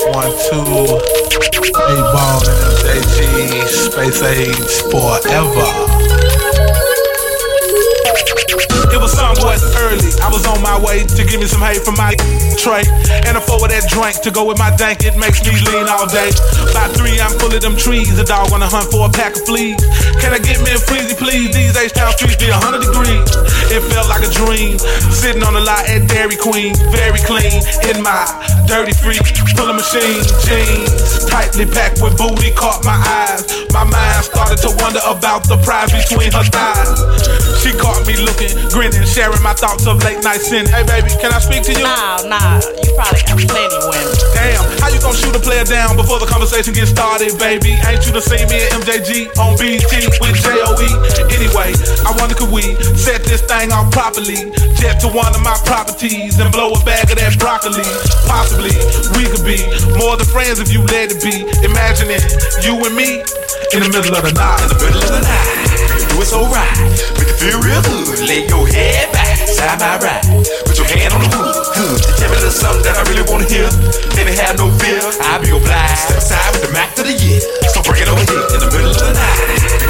one, two. A ball and MJG, space age forever. Somewhat early. I was on my way to give me some hay from my tray. And a of that drink to go with my dank. It makes me lean all day. By three, I'm full of them trees. A dog wanna hunt for a pack of fleas. Can I get me a freezy, please? These H-Town streets be 100 degrees. It felt like a dream. Sitting on the lot at Dairy Queen. Very clean. In my dirty freak. Full of machine jeans. Tightly packed with booty. Caught my eyes. My mind started to wonder about the prize between her thighs. She caught me looking, grinning, sharing my thoughts of late night sin. Hey baby, can I speak to you? Nah, nah, you probably got plenty women. Damn, how you gonna shoot a player down before the conversation gets started, baby? Ain't you the same me and MJG on BT with J-O-E? Anyway, I wonder could we set this thing off properly? Jet to one of my properties and blow a bag of that broccoli. Possibly, we could be more than friends if you let it be. Imagine it, you and me in the middle of the night. In the middle of the night, do it so right. Make it feel real good. Lay your head back, side by right. Put your hand on the hood, good. Tell me a little something that I really wanna hear. Baby, have no fear. I'll be obliged. Step aside with the Mac to the year. So bring it over here in the middle of the night.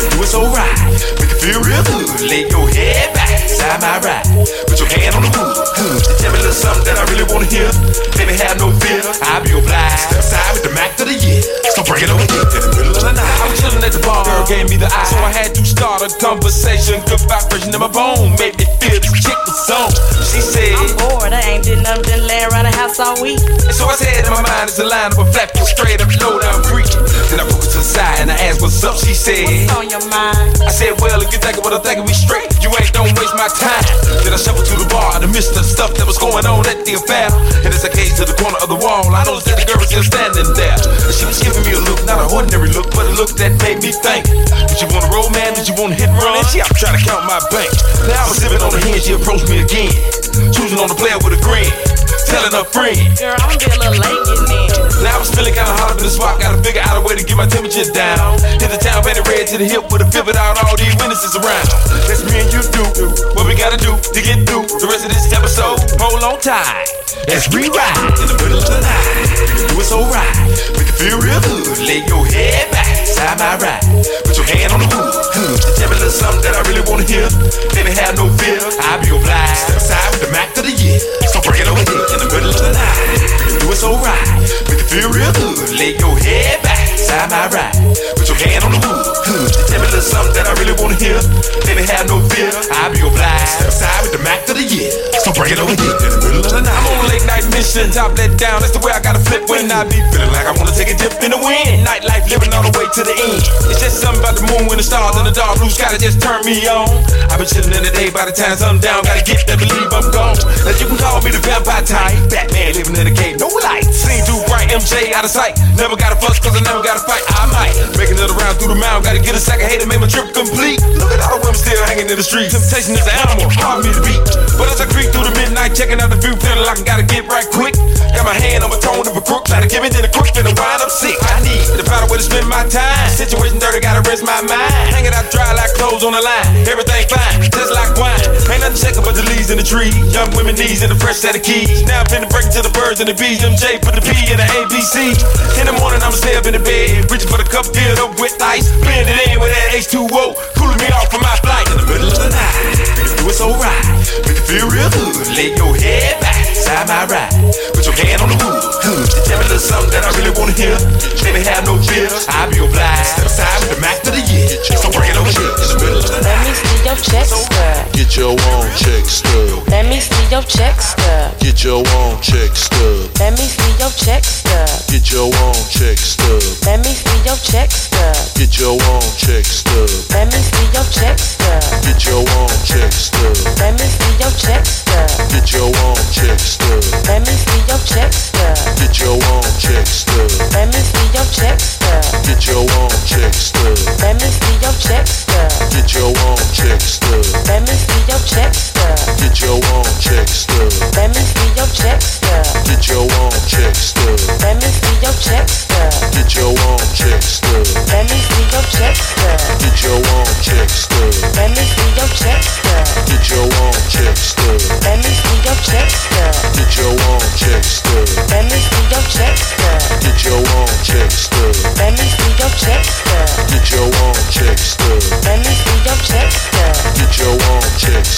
Do it so right. Make it feel real good. Lay your head back, side by right. Put your hand on the hood, good. Tell me a little something that I really wanna hear. Baby, have no fear. I'll be obliged. Step aside with the Mac to the year. So bring it over here gave me the eye. So I had to start a conversation. Good vibration in my bone, made me feel this chick was on. Laying around the house all week. and so I said in my mind, is a line of a flap, straight up, low down freaky. Then I put it to the side and I asked, what's up? She said, What's on your mind? I said, well, if you thinking what I'm thinking, we straight. You ain't don't waste my time. Then I shuffled to the bar to miss the stuff that was going on at the affair. And as I came to the corner of the wall, I noticed that the girl was still standing there. And she was giving me a look, not an ordinary look, but a look that made me think. Did you want a romance? Did you want to hit and run? And she, I'm trying to count my bank. Now I was sipping on the hand, she approached me again. Choosing on the player with a grin. Telling her friend. Girl, I'm be a little late getting in. Now I was feeling kinda hot up in the spot, gotta figure out a way to get my temperature down. Hit the town, painted red to the hip with a pivot out, all these witnesses around. That's me and you do what we gotta do to get through the rest of this episode. Hold on tight, let's rewrite in the middle of the night. Do it so right, make it feel real good. Lay your head back, side by right. Put your hand on the hood, good. Tell me a little something that I really wanna hear. Baby, have no fear. I'll be obliged. Step aside with the Mac to the year. So bring it over here in the middle of the night. Do it so right, make it feel real good. Lay your head back, side by right. Put your hand on the hood, good. Tell me a little something that I really wanna hear. Baby, have no fear. I'll be obliged. Step aside with the Mac to the year. So bring it over here in the middle of the night. I'm on a late night mission, top that down. That's the way I gotta flip when I be feeling like I wanna take a dip in the wind. Nightlife living all the way to the end. It's just something about the moon when the stars and the dark blue sky just turn me on. I've been chilling in the day by the time sundown. Gotta get there, believe I'm gone. Now you can call me the vampire type. Batman living in the cave, no lights. Seen too bright, MJ out of sight. Never gotta fuss cause I never got to fight. I might make another round through the mound. Gotta get a sack second hate to make my trip complete. Look at all the women still hanging in the street. Temptation is an animal, for me to feeling like I gotta get right quick. Got my hand on my tone of a crook, try to give it in a crook, finna wind up sick. I need to find a way to spend my time. Situation dirty, gotta rest my mind. Hanging out dry like clothes on the line. Everything fine, just like wine. Ain't nothing checking but the leaves in the tree. Young women knees and the fresh set of keys. Now I'm finna break to the birds and the bees. MJ put the P in the ABC. In the morning, I'ma stay up in the bed, reaching for the cup filled up with ice. Blend it in with that H2O, cooling me off for my flight. in the middle of the night. Do so right, make it feel real good. Lay your head back, side by right. Put your hand on the hood, good. Tell me a little something that I really wanna hear. Baby, have no fear. I'll be obliged. Step aside with the Mac to the year. So bring it over in the middle of the night. See your check stub. Get your own check stub. Let me see your check stub. Get your own check stub. Let me see your check stub. Get your own check stub. Let me see your check stub. Get your own check stub. Let me see your check stub. Get your own check stub. Let me see your check stub. Get your own check stub. Let me see your check stub. Get your own check stub. Let me see your check stub. Get your own check stub. Let me see your check stub. Get your own check check. Let me see your check. Get your own check. Let me see your check. Get your own check. Let me see your check. Get your own check. Let me see your check. Get your own check. Let me see your check. Get your own check. Let me see your check. Get your own check. Let me see your check. Get your own check. Let me see your check. Get your own check. Let me see your check. Get your own check.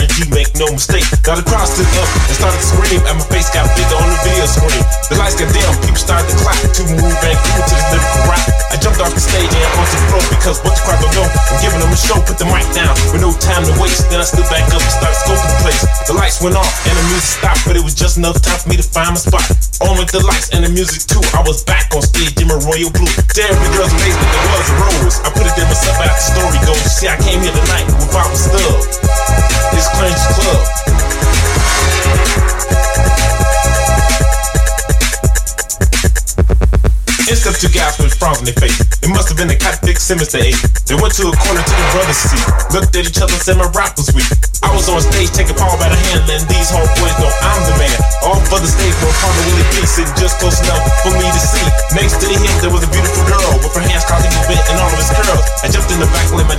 G, make no mistake. Now the crowd stood up and started to scream, and my face got bigger on the video screen. The lights got dim, people started to clap. To move and cool to this lyrical rap. I jumped off the stage and onto the floor because what the crowd don't know. I'm giving them a show, put the mic down with no time to waste. Then I stood back up and started scoping the place. The lights went off and the music stopped, but it was just enough time for me to find my spot. On with the lights and the music too. I was back on stage in my royal blue. To the girl's amazement, there was a rose. I put it in myself as the story goes. See, I came here tonight without stub. It's Clench Club. Stepped two guys with frowns on their face. It must have been the cat Dick they ate. They went to a corner to the brothers seat. Looked at each other and said my rap was weak. I was on stage taking Paul by the hand, letting these homeboys know I'm the man. All for the stage where partner Willie D sitting just close enough for me to see. Next to the him there was a beautiful let my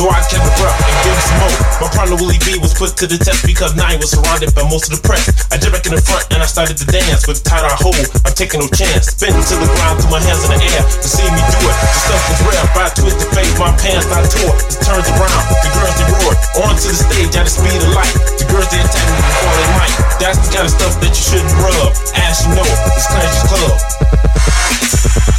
so I kept it rough and give him some more. My partner Willie B was put to the test because he was surrounded by most of the press. I jumped back in the front and I started to dance with tight on hold. I'm taking no chance, spin to the ground, threw my hands in the air to see me do it. The stuff was rare, I twisted face, my pants I tore. It turns around, the girls they roared. Onto the stage at the speed of light. The girls they attack me before they might. That's the kind of stuff that you shouldn't rub. As you know, it's Clancy's Club.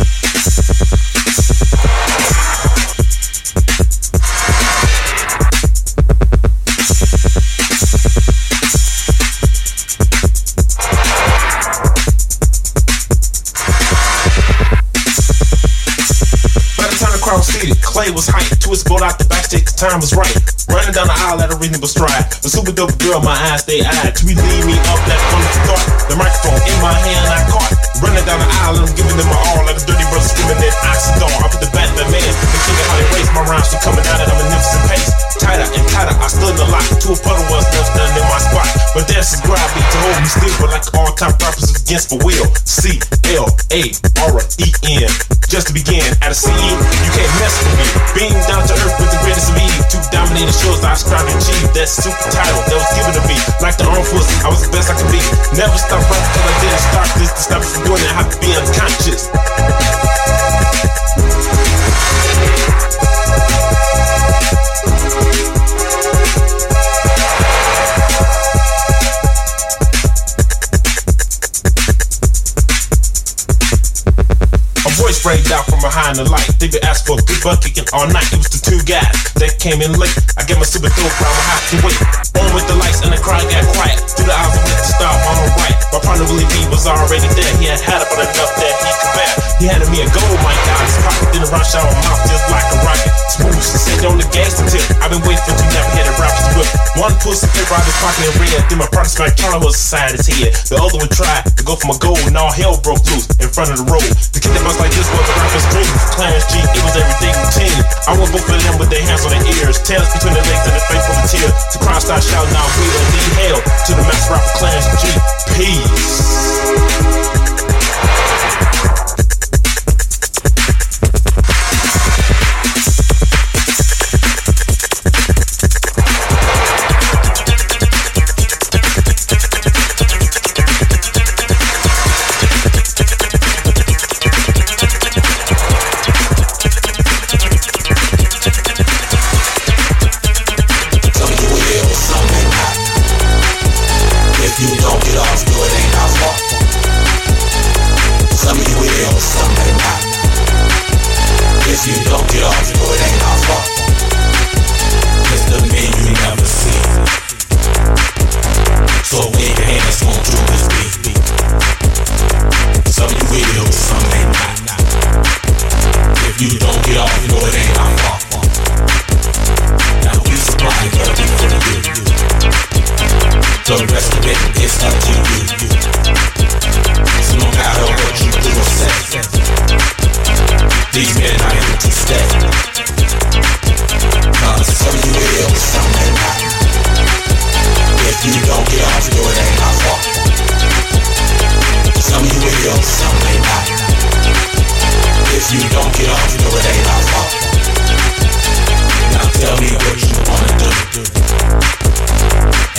By Clay was hyped. His boat out the the time was right. Running down the aisle at a reasonable stride. A super dope girl, my eyes they eyed. To relieve me of that wonderful thought. The microphone in my hand, I caught. Running down the aisle and I'm giving them my all. Like a dirty brother screaming in Oxydol. I put the bat in the man. The king of how they race. My rhymes were coming out at a magnificent pace. Tighter and tighter, I stood in the lock. To a puddle was standing in my spot. But dancers grabbed me to hold me still. But like all time rappers against the will. C L A R E N. Just to begin, at a CE, you can't mess me. Being down to earth with the greatest of ease. Two dominating shows I strive to achieve. That super title that was given to me. Like the armed forces, I was the best I could be. Never stop rapping till I didn't start this. To stop me from doing it, I have to be unconscious. Behind the light. They been asked for a good kicking all night. It was the two guys that came in late. I get my super dope, I will have to wait. On with the lights and the crowd got quiet. Through the eyes of the star on the right. My partner Willie B was already there. He had had about enough that he could bear. He handed me a gold mic out his pocket. Then a rush my mouth just like a rocket. Smooth, sit on the gas tip. I've been waiting for two never had a rapper's whip. One pussy paper out his pocket and red. Then my partner smacked Charlie was beside his head. The other one tried to go for my gold and all hell broke loose in front of the road. The kid that was like this was a rapper's dream. Clarence G, it was everything routine. I want both of them with their hands on their ears. Tails between their legs and their face full of tears. The crowd started shouting out, we don't need hell. To the master rapper Clarence G. Peace. The rest of it is up to you. So no matter what you do or say, these men are here to stay. Cause some you will, some may not. If you don't get off, no it ain't our fault. Some you will, some may not. If you don't get off, no it ain't our fault. Now tell me what you wanna do,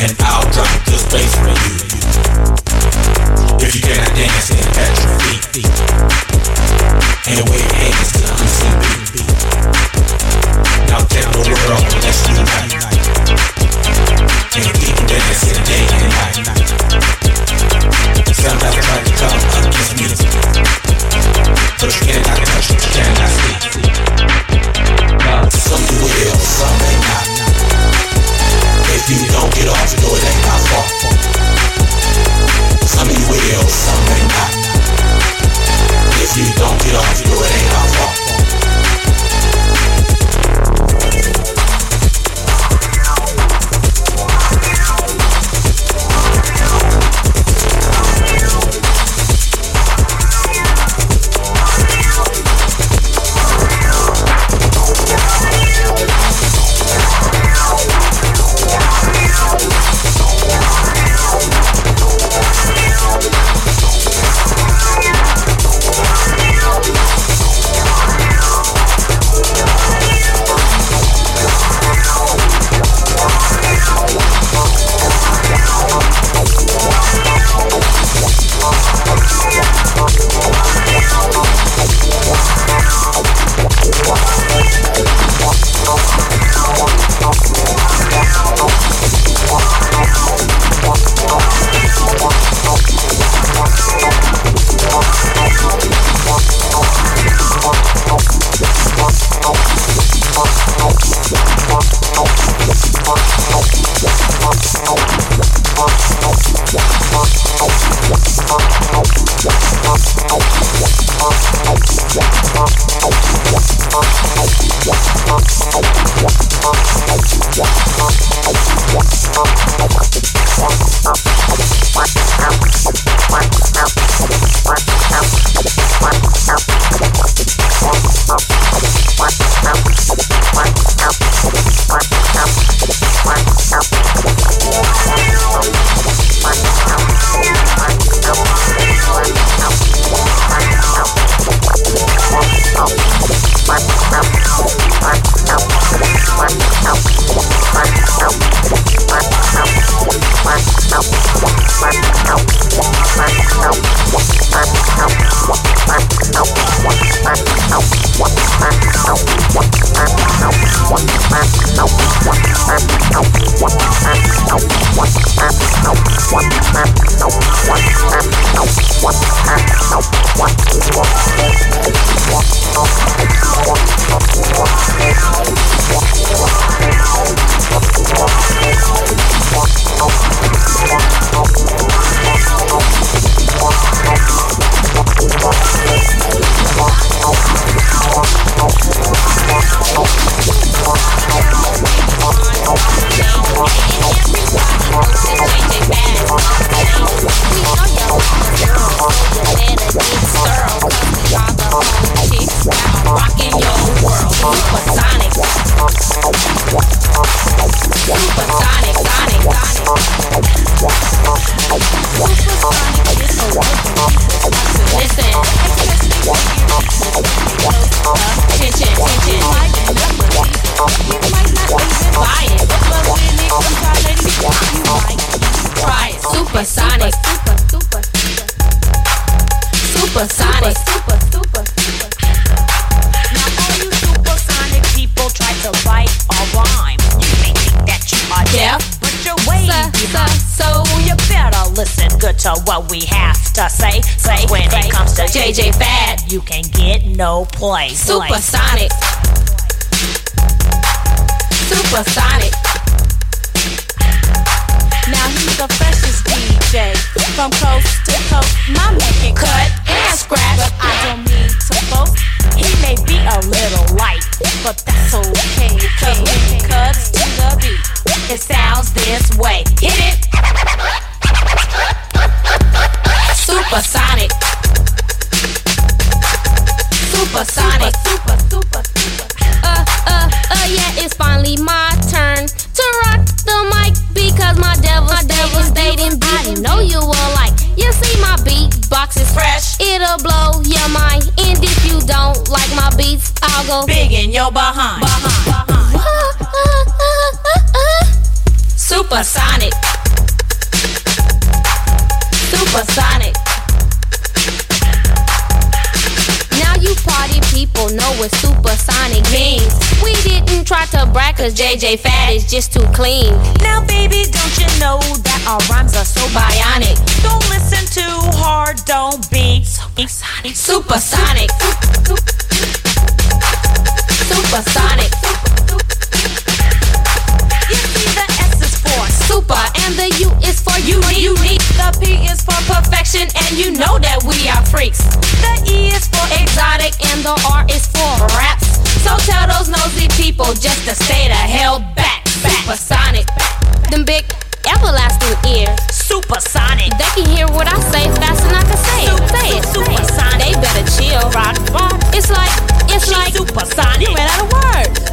and I'll drop the good bass for you. If you cannot dance, then catch your feet. And wait. Supersonic. Supersonic. You will like. You see my beatbox is fresh. It'll blow your mind. And if you don't like my beats, I'll go big in your behind. behind, behind. Supersonic. Supersonic. Party people know what supersonic means. We didn't try to brag cause JJ Fad is just too clean. Now baby, don't you know that our rhymes are so bionic? Don't listen too hard, don't be supersonic. Supersonic. Supersonic. You and the U is for unique. unique. The P is for perfection and you know that we are freaks. The E is for exotic and the R is for raps. So tell those nosy people just to stay the hell back. Supersonic. Them big everlasting ears. Supersonic. They can hear what I say faster than I can say it. Say it. Supersonic. They better chill. Rock, rock. It's like, it's She's like supersonic. You ran out of words.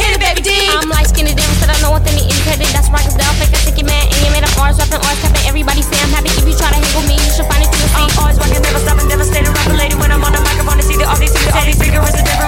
Hit it, baby D. I'm like skinny damn, said I know one thing the independent. That's right, cause they'll fake a ticket man. And you made up R's, rapping R's, tapping everybody say I'm happy. If you try to hang with me, you should find it to your feet. I'm always rocking, never stopping, devastating, rapper lady. When I'm on the microphone, to see the all these, the all these figures,